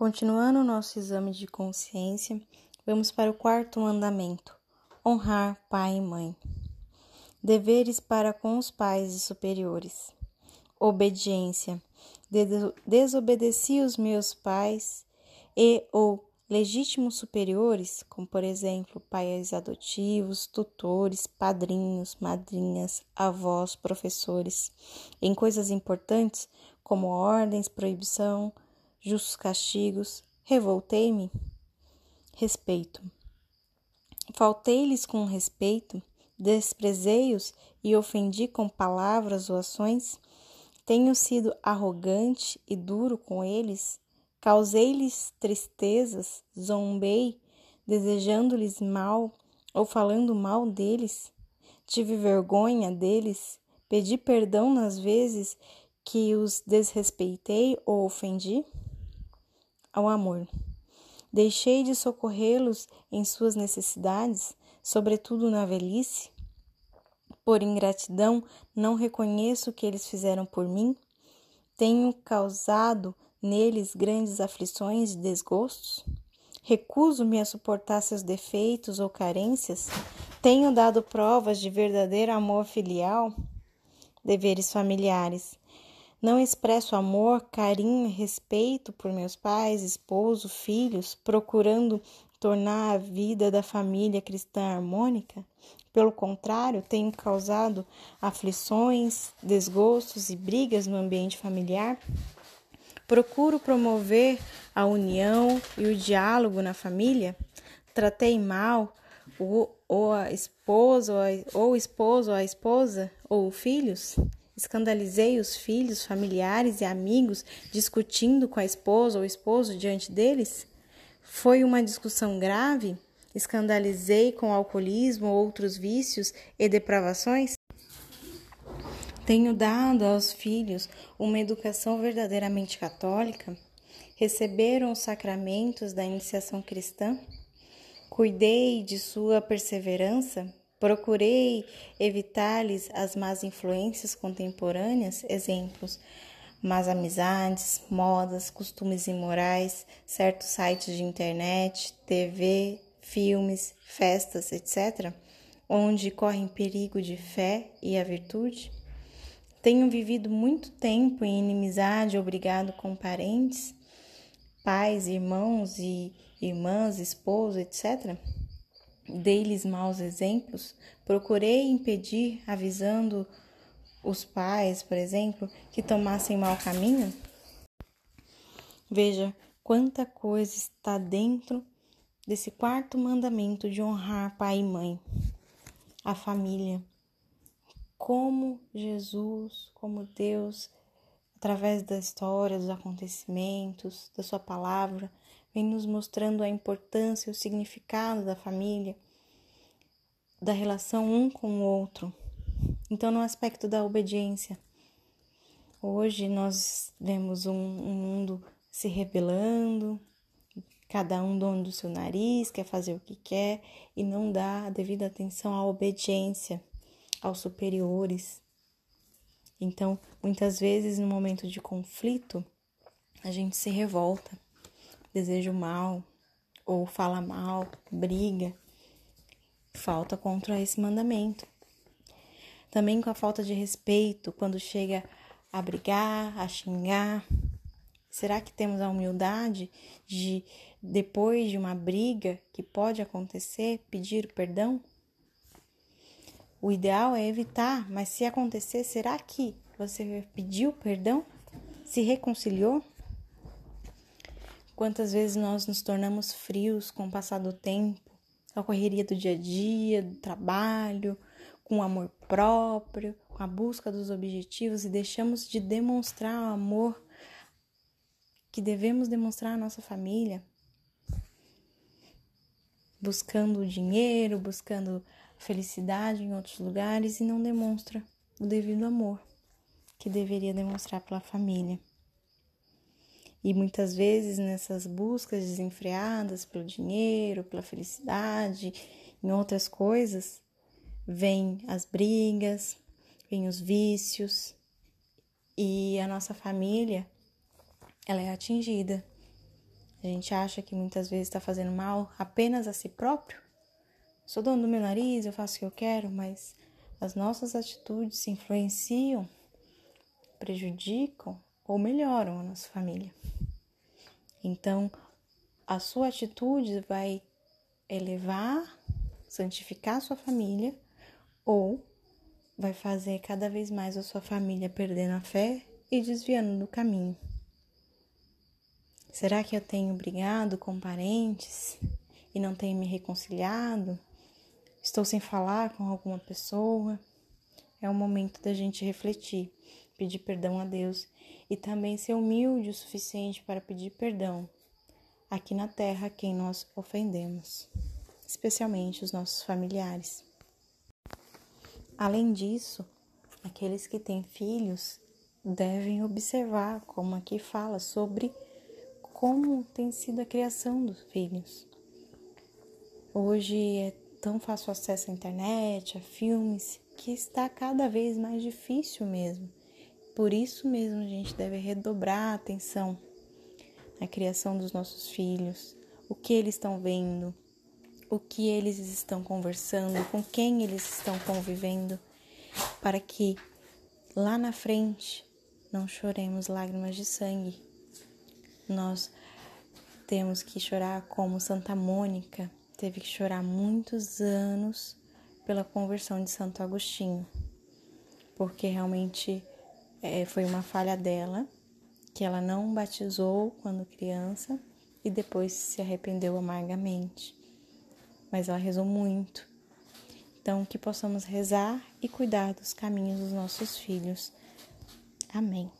Continuando o nosso exame de consciência, vamos para o quarto mandamento: honrar pai e mãe. Deveres para com os pais e superiores. Obediência. Desobedeci os meus pais e ou legítimos superiores, como por exemplo pais adotivos, tutores, padrinhos, madrinhas, avós, professores, em coisas importantes como ordens, proibição, justos castigos, revoltei-me? Respeito. Faltei-lhes com respeito, desprezei-os e ofendi com palavras ou ações? Tenho sido arrogante e duro com eles? Causei-lhes tristezas, zombei, desejando-lhes mal ou falando mal deles? Tive vergonha deles? Pedi perdão nas vezes que os desrespeitei ou ofendi? Ao amor. Deixei de socorrê-los em suas necessidades, sobretudo na velhice? Por ingratidão, não reconheço o que eles fizeram por mim? Tenho causado neles grandes aflições e desgostos? Recuso-me a suportar seus defeitos ou carências? Tenho dado provas de verdadeiro amor filial? Deveres familiares. Não expresso amor, carinho e respeito por meus pais, esposo, filhos, procurando tornar a vida da família cristã harmônica? Pelo contrário, tenho causado aflições, desgostos e brigas no ambiente familiar? Procuro promover a união e o diálogo na família? Tratei mal ou, ou a esposa ou, a, ou o esposo ou a esposa ou filhos? Escandalizei os filhos, familiares e amigos discutindo com a esposa ou esposo diante deles? Foi uma discussão grave? Escandalizei com alcoolismo ou outros vícios e depravações? Tenho dado aos filhos uma educação verdadeiramente católica? Receberam os sacramentos da iniciação cristã? Cuidei de sua perseverança? Procurei evitar-lhes as más influências contemporâneas, exemplos, más amizades, modas, costumes imorais, certos sites de internet, TV, filmes, festas, etc., onde correm perigo de fé e a virtude? Tenho vivido muito tempo em inimizade, obrigado com parentes, pais, irmãos e irmãs, esposo, etc dei-lhes maus exemplos, procurei impedir, avisando os pais, por exemplo, que tomassem mau caminho? Veja quanta coisa está dentro desse quarto mandamento de honrar pai e mãe, a família. Como Jesus, como Deus, através da história, dos acontecimentos, da Sua palavra, vem nos mostrando a importância e o significado da família, da relação um com o outro. Então, no aspecto da obediência, hoje nós vemos um, um mundo se rebelando, cada um dono do seu nariz, quer fazer o que quer e não dá a devida atenção à obediência aos superiores. Então, muitas vezes no momento de conflito, a gente se revolta deseja o mal, ou fala mal, briga, falta contra esse mandamento. Também com a falta de respeito, quando chega a brigar, a xingar. Será que temos a humildade de, depois de uma briga que pode acontecer, pedir perdão? O ideal é evitar, mas se acontecer, será que você pediu perdão? Se reconciliou? Quantas vezes nós nos tornamos frios com o passar do tempo, a correria do dia a dia, do trabalho, com o amor próprio, com a busca dos objetivos e deixamos de demonstrar o amor que devemos demonstrar à nossa família, buscando dinheiro, buscando felicidade em outros lugares e não demonstra o devido amor que deveria demonstrar pela família. E muitas vezes nessas buscas desenfreadas pelo dinheiro, pela felicidade, em outras coisas, vêm as brigas, vêm os vícios e a nossa família ela é atingida. A gente acha que muitas vezes está fazendo mal apenas a si próprio. Sou dono do meu nariz, eu faço o que eu quero, mas as nossas atitudes influenciam, prejudicam ou melhoram a nossa família. Então, a sua atitude vai elevar, santificar a sua família ou vai fazer cada vez mais a sua família perdendo a fé e desviando do caminho. Será que eu tenho brigado com parentes e não tenho me reconciliado? Estou sem falar com alguma pessoa? É o momento da gente refletir, pedir perdão a Deus e também ser humilde o suficiente para pedir perdão aqui na terra a quem nós ofendemos, especialmente os nossos familiares. Além disso, aqueles que têm filhos devem observar, como aqui fala, sobre como tem sido a criação dos filhos. Hoje é tão fácil acesso à internet, a filmes, que está cada vez mais difícil mesmo. Por isso mesmo a gente deve redobrar a atenção na criação dos nossos filhos, o que eles estão vendo, o que eles estão conversando, com quem eles estão convivendo, para que lá na frente não choremos lágrimas de sangue. Nós temos que chorar como Santa Mônica teve que chorar muitos anos pela conversão de Santo Agostinho, porque realmente é, foi uma falha dela, que ela não batizou quando criança e depois se arrependeu amargamente mas ela rezou muito. Então, que possamos rezar e cuidar dos caminhos dos nossos filhos. Amém.